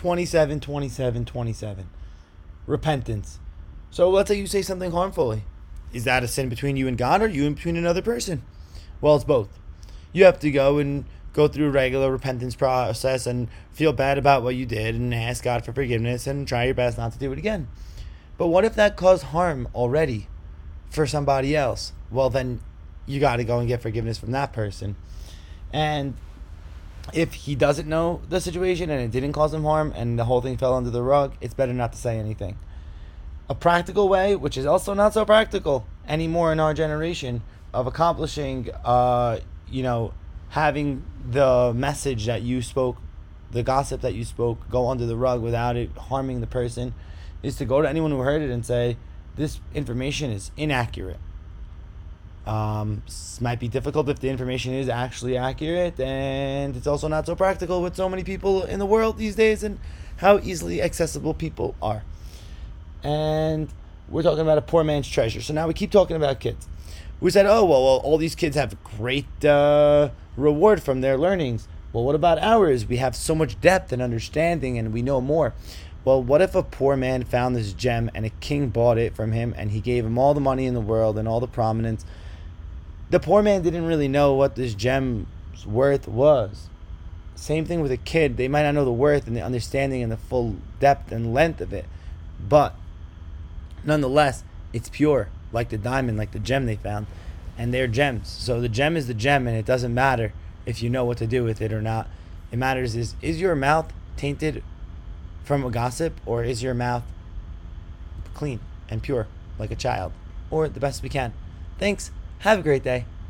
27, 27, 27. Repentance. So let's say you say something harmfully. Is that a sin between you and God or you and between another person? Well, it's both. You have to go and go through a regular repentance process and feel bad about what you did and ask God for forgiveness and try your best not to do it again. But what if that caused harm already for somebody else? Well, then you got to go and get forgiveness from that person. And if he doesn't know the situation and it didn't cause him harm and the whole thing fell under the rug, it's better not to say anything. A practical way, which is also not so practical anymore in our generation, of accomplishing, uh, you know, having the message that you spoke, the gossip that you spoke, go under the rug without it harming the person, is to go to anyone who heard it and say, this information is inaccurate. Um, might be difficult if the information is actually accurate, and it's also not so practical with so many people in the world these days and how easily accessible people are. And we're talking about a poor man's treasure. So now we keep talking about kids. We said, oh, well, well all these kids have great uh, reward from their learnings. Well, what about ours? We have so much depth and understanding and we know more. Well, what if a poor man found this gem and a king bought it from him and he gave him all the money in the world and all the prominence? The poor man didn't really know what this gem's worth was. Same thing with a kid. They might not know the worth and the understanding and the full depth and length of it. But nonetheless, it's pure, like the diamond, like the gem they found. And they're gems. So the gem is the gem and it doesn't matter if you know what to do with it or not. It matters is is your mouth tainted from a gossip, or is your mouth clean and pure like a child, or the best we can? Thanks. Have a great day.